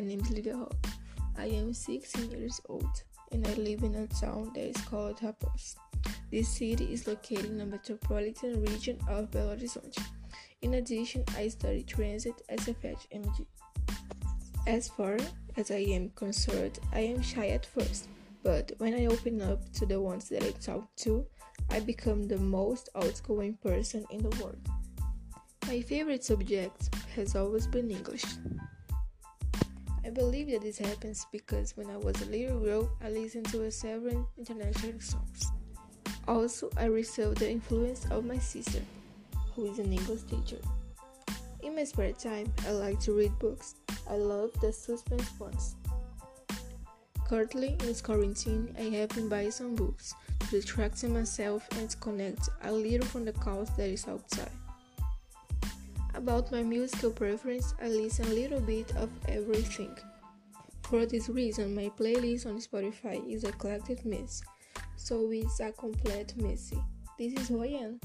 name is Lydia Hawk. I am 16 years old and I live in a town that is called Raposo. This city is located in the metropolitan region of Belo Horizonte. In addition, I study transit as CEFET-MG. As far as I am concerned, I am shy at first, but when I open up to the ones that I talk to, I become the most outgoing person in the world. My favorite subject has always been English. I believe that this happens because when I was a little girl, I listened to several international songs. Also, I received the influence of my sister, who is an English teacher. In my spare time, I like to read books. I love the suspense ones. Currently, in quarantine, I have been buying some books to distract myself and to connect a little from the chaos that is outside. About my musical preference, I listen a little bit of everything. For this reason, my playlist on Spotify is a collected mess, so it's a complete mess. This is am.